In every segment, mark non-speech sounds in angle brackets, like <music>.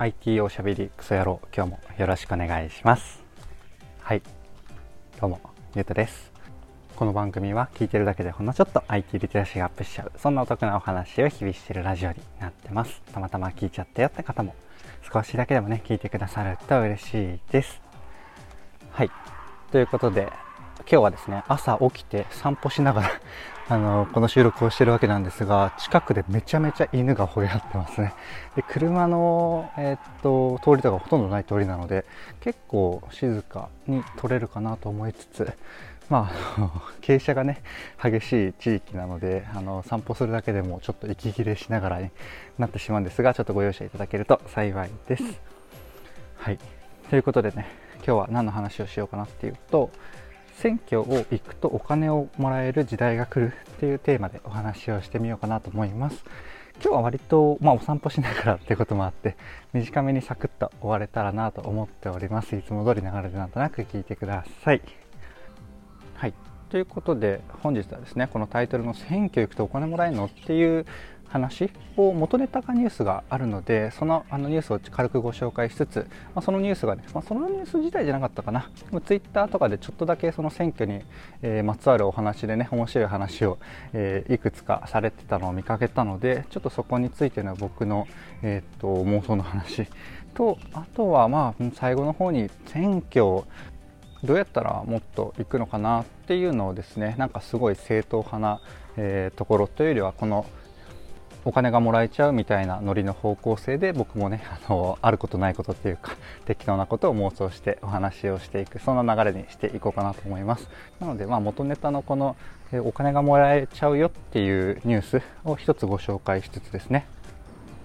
IT おしゃべりクソ野郎今日もよろしくお願いします。はい。どうもゆうとです。この番組は聞いてるだけでほんのちょっと IT リテラシーがアップしちゃう。そんなお得なお話を日々してるラジオになってます。たまたま聞いちゃったよって方も少しだけでもね聞いてくださると嬉しいです。はい。ということで今日はですね朝起きて散歩しながらあのこの収録をしてるわけなんですが近くでめちゃめちゃ犬が吠え合ってますねで車の、えー、っと通りとかほとんどない通りなので結構静かに撮れるかなと思いつつまあ、<laughs> 傾斜がね激しい地域なのであの散歩するだけでもちょっと息切れしながらになってしまうんですがちょっとご容赦いただけると幸いです。はいということでね今日は何の話をしようかなっていうと選挙を行くとお金をもらえる時代が来るっていうテーマでお話をしてみようかなと思います。今日は割と、まあ、お散歩しながらっていうこともあって短めにサクッと終われたらなと思っております。いつも通り流れでなんとなく聞いてください。はい。ということで本日はですねこのタイトルの「選挙行くとお金もらえるの?」っていう話を元ネタ化ニュースがあるのでそのあのニュースを軽くご紹介しつつ、まあ、そのニュースがね、まあ、そのニュース自体じゃなかったかな。ツイッターとかでちょっとだけその選挙に、えー、まつわるお話でね面白い話を、えー、いくつかされてたのを見かけたのでちょっとそこについての僕の、えー、っと妄想の話とあとはまあ最後の方に選挙どうやったらもっと行くのかなっていうのをですねなんかすごい正統派な、えー、ところというよりはこのお金がもらえちゃうみたいなノリの方向性で僕もねあのあることないことっていうか <laughs> 適当なことを妄想してお話をしていくそんな流れにしていこうかなと思います。なのでまあ元ネタのこのお金がもらえちゃうよっていうニュースを一つご紹介しつつですね。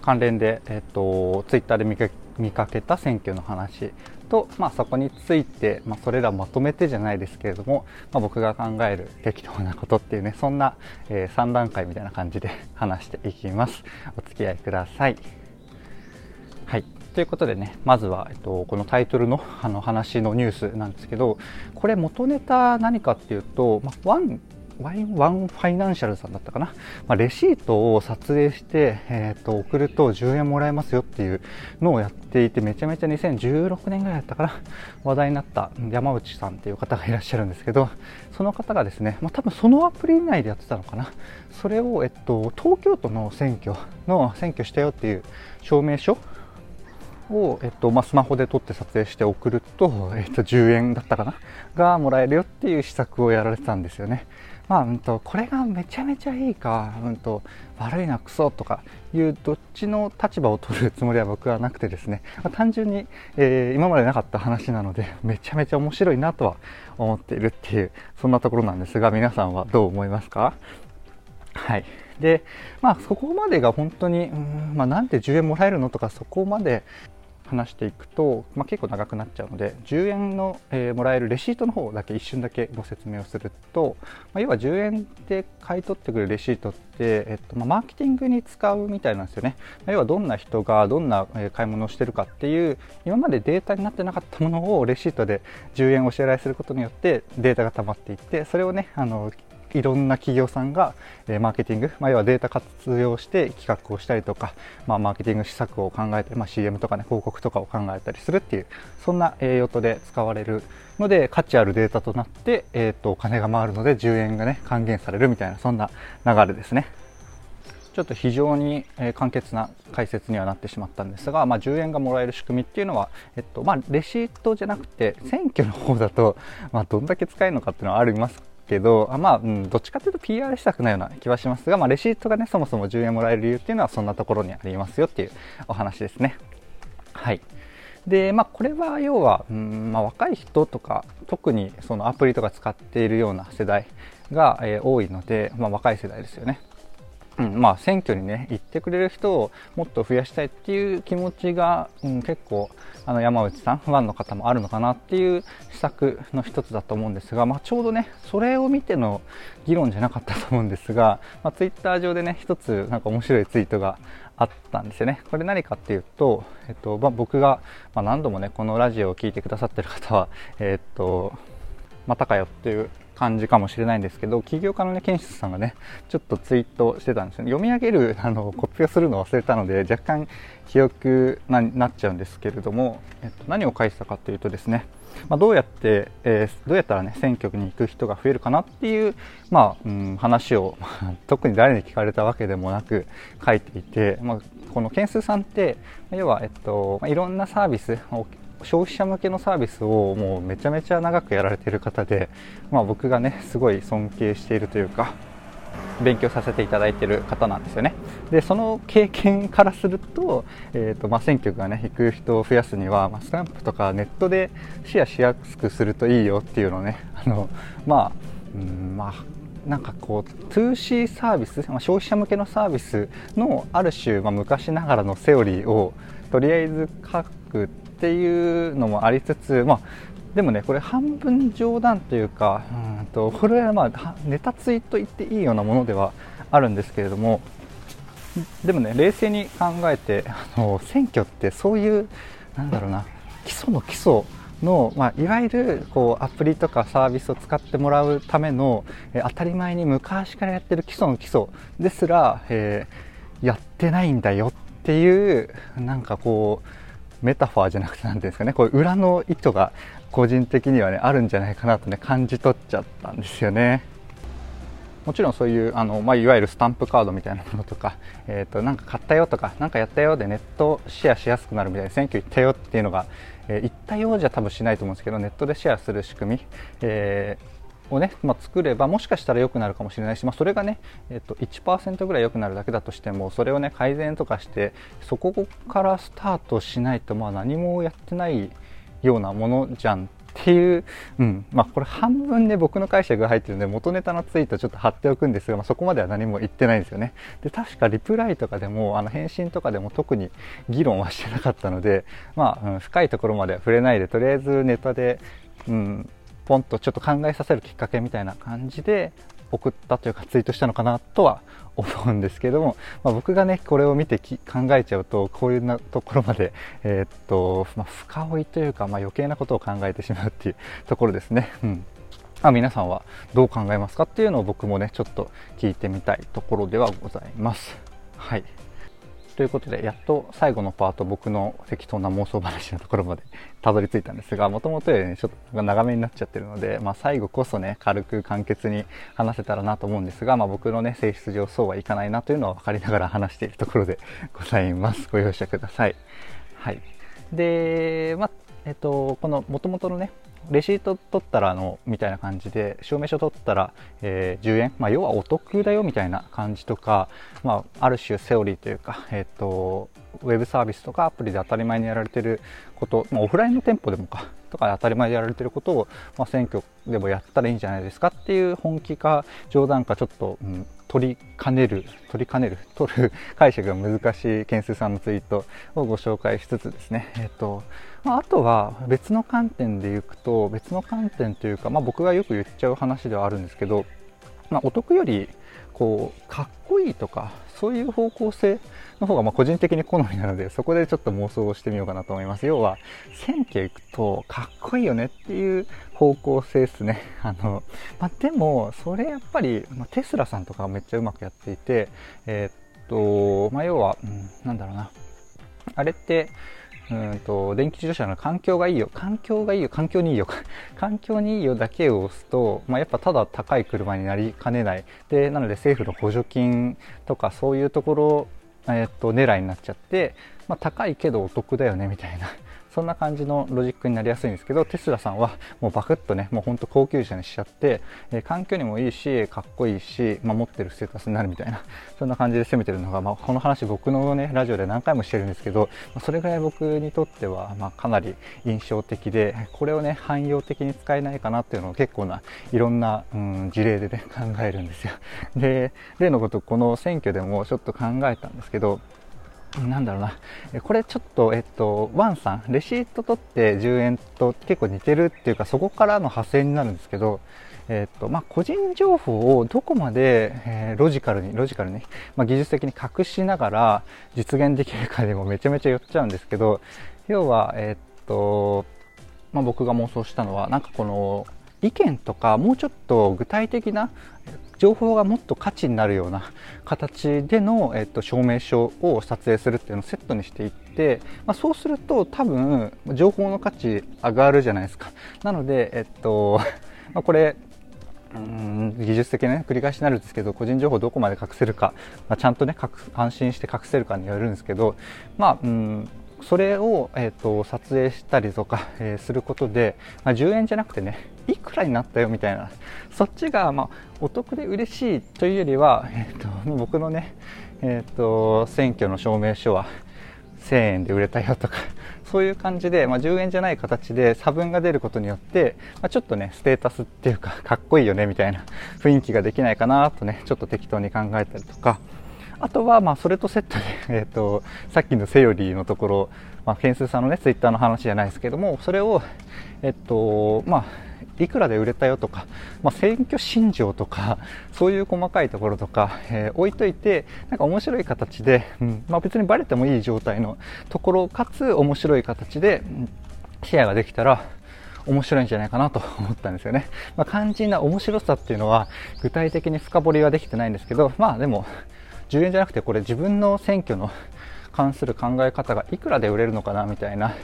関連で、えっと、ツイッターで見か見かけた選挙の話と、まあ、そこについて、まあ、それらまとめてじゃないですけれども、まあ、僕が考える適当なことっていうねそんな、えー、3段階みたいな感じで <laughs> 話していきます。お付き合いください。はい。ということでねまずは、えっと、このタイトルのあの話のニュースなんですけどこれ元ネタ何かっていうと、まあ、ワンワインワンファイナンシャルさんだったかな、まあ、レシートを撮影して、えーと、送ると10円もらえますよっていうのをやっていてめちゃめちゃ2016年ぐらいだったかな。話題になった山内さんっていう方がいらっしゃるんですけどその方がですね、まあ、多分そのアプリ内でやってたのかな。それを、えっと、東京都の選挙の選挙したよっていう証明書を、えっとまあ、スマホで撮って撮影して送ると、えっと、10円だったかな。がもらえるよっていう施策をやられてたんですよね。まあ、うんと、これがめちゃめちゃいいか、うんと、悪いな、クソとかいうどっちの立場を取るつもりは僕はなくてですね、まあ、単純に、えー、今までなかった話なので、<laughs> めちゃめちゃ面白いなとは思っているっていう、そんなところなんですが、皆さんはどう思いますか？はい。で、まあ、そこまでが本当に、うん、まあ、なんで10円もらえるのとか、そこまで話していくと、まあ、結構長くなっちゃうので10円の、えー、もらえるレシートの方だけ一瞬だけご説明をすると、まあ、要は10円で買い取ってくるレシートって、えっとまあ、マーケティングに使うみたいなんですよね、要はどんな人がどんな買い物をしてるかっていう今までデータになってなかったものをレシートで10円お支払いすることによってデータが溜まっていってそれをねあのいろんな企業さんが、え、マーケティング、まあ、要はデータ活用して企画をしたりとか、まあ、マーケティング施策を考えて、まあ、CM とかね、広告とかを考えたりするっていう、そんな、えー、用途で使われるので、価値あるデータとなって、え、ー、と、お金が回るので10円がね、還元されるみたいな、そんな流れですね。ちょっと非常に、簡潔な解説にはなってしまったんですが、まあ、10円がもらえる仕組みっていうのは、えっとまあ、レシートじゃなくて選挙の方だと、まあ、どんだけ使えるのかっていうのはありますけど、あまあ、うん、どっちかというと PR したくないような気はしますが、まあ、レシートがね、そもそも10円もらえる理由っていうのはそんなところにありますよっていうお話ですね。はい。で、まあ、これは要は、うんまあ、若い人とか、特にそのアプリとか使っているような世代が、えー、多いので、まあ、若い世代ですよね。うんまあ、選挙にね行ってくれる人をもっと増やしたいっていう気持ちが、うん、結構あの山内さんファンの方もあるのかなっていう施策の一つだと思うんですが、まあ、ちょうどねそれを見ての議論じゃなかったと思うんですが、まあ、ツイッター上でね一つなんか面白いツイートがあったんですよね。これ何かっていうと、えっとまあ、僕が、まあ、何度もねこのラジオを聴いてくださってる方は、えっとまたかよっていう感じかもしれないんですけど起業家のねケンシスさんがねちょっとツイートしてたんですよね。読み上げる <laughs> あのコピーをするの忘れたので若干記憶ななっちゃうんですけれども、えっと、何を書いてたかというとですねまあ、どうやって、えー、どうやったらね選挙区に行く人が増えるかなっていう、まあうん、話を <laughs> 特に誰に聞かれたわけでもなく書いていて、まあ、この件数さんって要は、えっと、いろんなサービス消費者向けのサービスをもうめちゃめちゃ長くやられてる方で、まあ、僕がねすごい尊敬しているというか勉強させていただいてる方なんですよね。でその経験からすると,、えーとまあ、選挙区がね行く人を増やすには、まあ、スタンプとかネットでシェアしやすくするといいよっていうのをねあのまあ、うんまあなんかこう 2C サービス、まあ、消費者向けのサービスのある種、まあ、昔ながらのセオリーをとりあえず書くっていうのもありつつ、まあ、でもねこれ半分冗談というかうんとこれはまあネタツイート言っていいようなものではあるんですけれどもでもね冷静に考えてあの選挙ってそういうなんだろうな基礎の基礎の、まあ、いわゆるこうアプリとかサービスを使ってもらうための、え当たり前に昔からやってる基礎の基礎ですら、えー、やってないんだよっていうなんかこうメタファーじゃなくて何ていうんですかねこう裏の意図が個人的にはねあるんじゃないかなとね感じ取っちゃったんですよね。もちろんそういうあの、まあ、いわゆるスタンプカードみたいなものとか、<laughs> えーと、なんか買ったよとかなんかやったよでネットシェアしやすくなるみたいな選挙行ったよっていうのが、えー、行ったようじゃ多分しないと思うんですけどネットでシェアする仕組み、えー、をね、まあ、作ればもしかしたら良くなるかもしれないし、まあ、それがね、えーと、1%ぐらい良くなるだけだとしてもそれをね改善とかしてそこからスタートしないとまあ何もやってないようなものじゃんっていう、うん。まあ、これ半分で僕の解釈が入ってるんで元ネタのツイートちょっと貼っておくんですが、まあ、そこまでは何も言ってないんですよね。で確かリプライとかでもあの返信とかでも特に議論はしてなかったので、まあうん、深いところまでは触れないでとりあえずネタで、うん、ポンとちょっと考えさせるきっかけみたいな感じで送ったというかツイートしたのかなとは思うんですけども、まあ、僕がねこれを見て考えちゃうとこういうなところまで、<laughs> えー、っとまあ、深追いというか、まあ、余計なことを考えてしまうっていうところですね。うんまあ、皆さんはどう考えますかっていうのを僕もねちょっと聞いてみたいところではございます。はいということで、やっと最後のパート、僕の適当な妄想話のところまでたどり着いたんですが、もともとよりね、ちょっと長めになっちゃってるので、まあ最後こそね、軽く簡潔に話せたらなと思うんですが、まあ僕のね、性質上そうはいかないなというのは分かりながら話しているところでございます。ご容赦ください。はい。で、まあ、えっと、この元々のね、レシート取ったらあのみたいな感じで証明書取ったら、えー、10円、まあ、要はお得だよみたいな感じとか、まあ、ある種セオリーというか、えーと、ウェブサービスとかアプリで当たり前にやられてること、まあ、オフラインの店舗でもかとか当たり前でやられてることを、まあ、選挙でもやったらいいんじゃないですかっていう本気か冗談かちょっと、うん、取りかねる取りかねる <laughs> 取る解釈が難しい件数さんのツイートをご紹介しつつですね。え、ー、とまあ、あとは別の観点でいくと別の観点というか、まあ、僕がよく言っちゃう話ではあるんですけど、まあ、お得よりこうかっこいいとかそういう方向性の方がまあ個人的に好みなのでそこでちょっと妄想をしてみようかなと思います。要は選挙行くとかっこいいよねっていう方向性ですね。あの、まあ、でもそれやっぱり、まテスラさんとかめっちゃうまくやっていてえー、っと、まあ、要は、うん、なんだろうな。あれってうんと電気自動車の環境がいいよ。環境がいいよ。環境にいいよ。<laughs> 環境にいいよだけを押すと、まあ、やっぱただ高い車になりかねない。でなので政府の補助金とかそういうところ、え、っと狙いになっちゃって、まあ、高いけどお得だよねみたいな。そんな感じのロジックになりやすいんですけどテスラさんはもうバクッとねもうほんと高級車にしちゃって、えー、環境にもいいしかっこいいし、まあ、持ってるステータスになるみたいなそんな感じで攻めてるのが、まあ、この話僕のねラジオで何回もしてるんですけど、まあ、それぐらい僕にとっては、ま、かなり印象的でこれをね汎用的に使えないかなっていうのを結構ないろんな、うん、事例でね考えるんですよ。で例のことこの選挙でもちょっと考えたんですけどなんだろうな。これちょっと、えっと、ワンさん、レシート取って10円と結構似てるっていうか、そこからの派生になるんですけど、えっと、まあ、個人情報をどこまで、えー、ロジカルに、ロジカルに、まあ、技術的に隠しながら実現できるかにもめちゃめちゃ寄っちゃうんですけど、要は、えっと、まあ、僕が妄想したのは、なんかこの、意見とかもうちょっと具体的な情報がもっと価値になるような形での、えっと、証明書を撮影するっていうのをセットにしていって、まあ、そうすると多分情報の価値上がるじゃないですか。なので、えっとまあ、これうん技術的な、ね、繰り返しになるんですけど個人情報どこまで隠せるか、まあ、ちゃんとね安心して隠せるかによるんですけどまあうんそれを、えーと、撮影したりとか、<laughs> えー、することで、まあ、10円じゃなくてねいくらになったよみたいな。そっちが、まあ、お得で嬉しいというよりは、えーと、<laughs> 僕のね、えーと選挙の証明書は1000円で売れたよとか <laughs> そういう感じで、まあ、10円じゃない形で差分が出ることによって、まあ、ちょっとねステータスっていうかかっこいいよねみたいな雰囲気ができないかなとねちょっと適当に考えたりとか。あとはまあそれとセットで、<laughs> えーと、さっきのセオリーのところ、まあ、件数さんのねツイッターの話じゃないですけどもそれをえっとまあいくらで売れたよとか、まあ、選挙心情とかそういう細かいところとか、えー、置いといてなんか面白い形で、うんまあ、別にバレてもいい状態のところかつ面白い形で、シェアができたら面白いんじゃないかなと思ったんですよね。まあ、肝心な面白さっていうのは具体的に深掘りはできてないんですけど、まあでも10円じゃなくてこれ自分の選挙の <laughs> 関する考え方がいくらで売れるのかなみたいな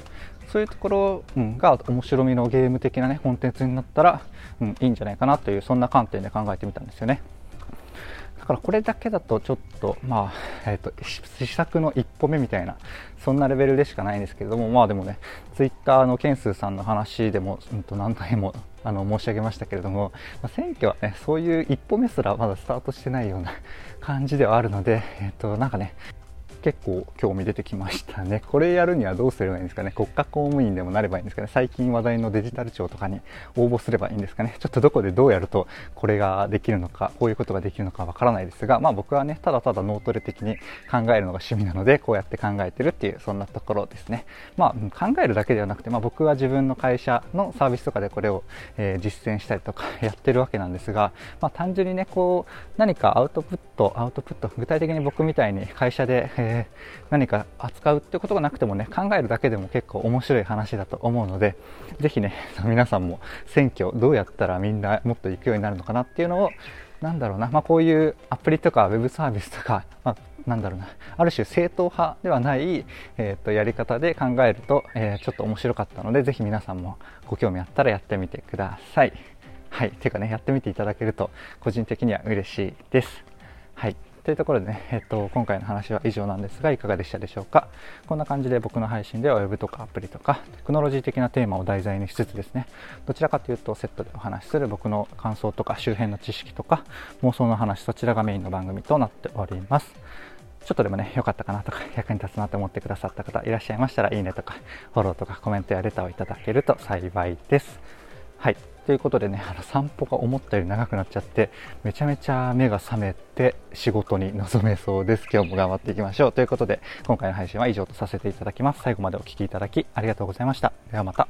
そういうところ、うん、が面白みのゲーム的なねコンテンツになったら、うん、いいんじゃないかなというそんな観点で考えてみたんですよね。だからこれだけだとちょっとまあ、えーと、試作の一歩目みたいなそんなレベルでしかないんですけれどもまあでもねツイッターのケンスーさんの話でも、うんと何回もあの申し上げましたけれども、まあ、選挙はねそういう一歩目すらまだスタートしてないような感じではあるので、えっ、となんかね結構興味出てきましたね。<laughs> これやるにはどうすればいいんですかね。国家公務員でもなればいいんですかね。最近話題のデジタル庁とかに応募すればいいんですかね。ちょっとどこでどうやるとこれができるのか、こういうことができるのかわからないですが、まあ僕はね、ただただ脳トレ的に考えるのが趣味なので、こうやって考えてるっていう、そんなところですね。まあ考えるだけではなくて、まあ僕は自分の会社のサービスとかでこれを、えー、実践したりとか <laughs> やってるわけなんですが、まあ単純にね、こう何かアウトプット、アウトプット、具体的に僕みたいに会社で、えー、何か扱うってことがなくてもね、考えるだけでも結構面白い話だと思うので、ぜひね、<laughs> 皆さんも選挙どうやったらみんなもっと行くようになるのかなっていうのを、なんだろうな、まあ、こういうアプリとかウェブサービスとか、まあ、なんだろうな、ある種正統派ではない、えー、とやり方で考えると、えー、ちょっと面白かったので、ぜひ皆さんもご興味あったらやってみてください。はい。ていうかね、やってみていただけると、個人的には嬉しいです。はい。というところでね、えっと、今回の話は以上なんですが、いかがでしたでしょうか？こんな感じで僕の配信では Web とかアプリとか、テクノロジー的なテーマを題材にしつつですね、どちらかというとセットでお話しする僕の感想とか周辺の知識とか、妄想の話、そちらがメインの番組となっております。ちょっとでもね、良かったかなとか、役に立つなと思ってくださった方いらっしゃいましたら、いいねとか、フォローとかコメントやレターをいただけると幸いです。はい。ということでね、あの散歩が思ったより長くなっちゃって、めちゃめちゃ目が覚めて仕事に臨めそうです。今日も頑張っていきましょう。ということで、今回の配信は以上とさせていただきます。最後までお聴きいただきありがとうございました。ではまた。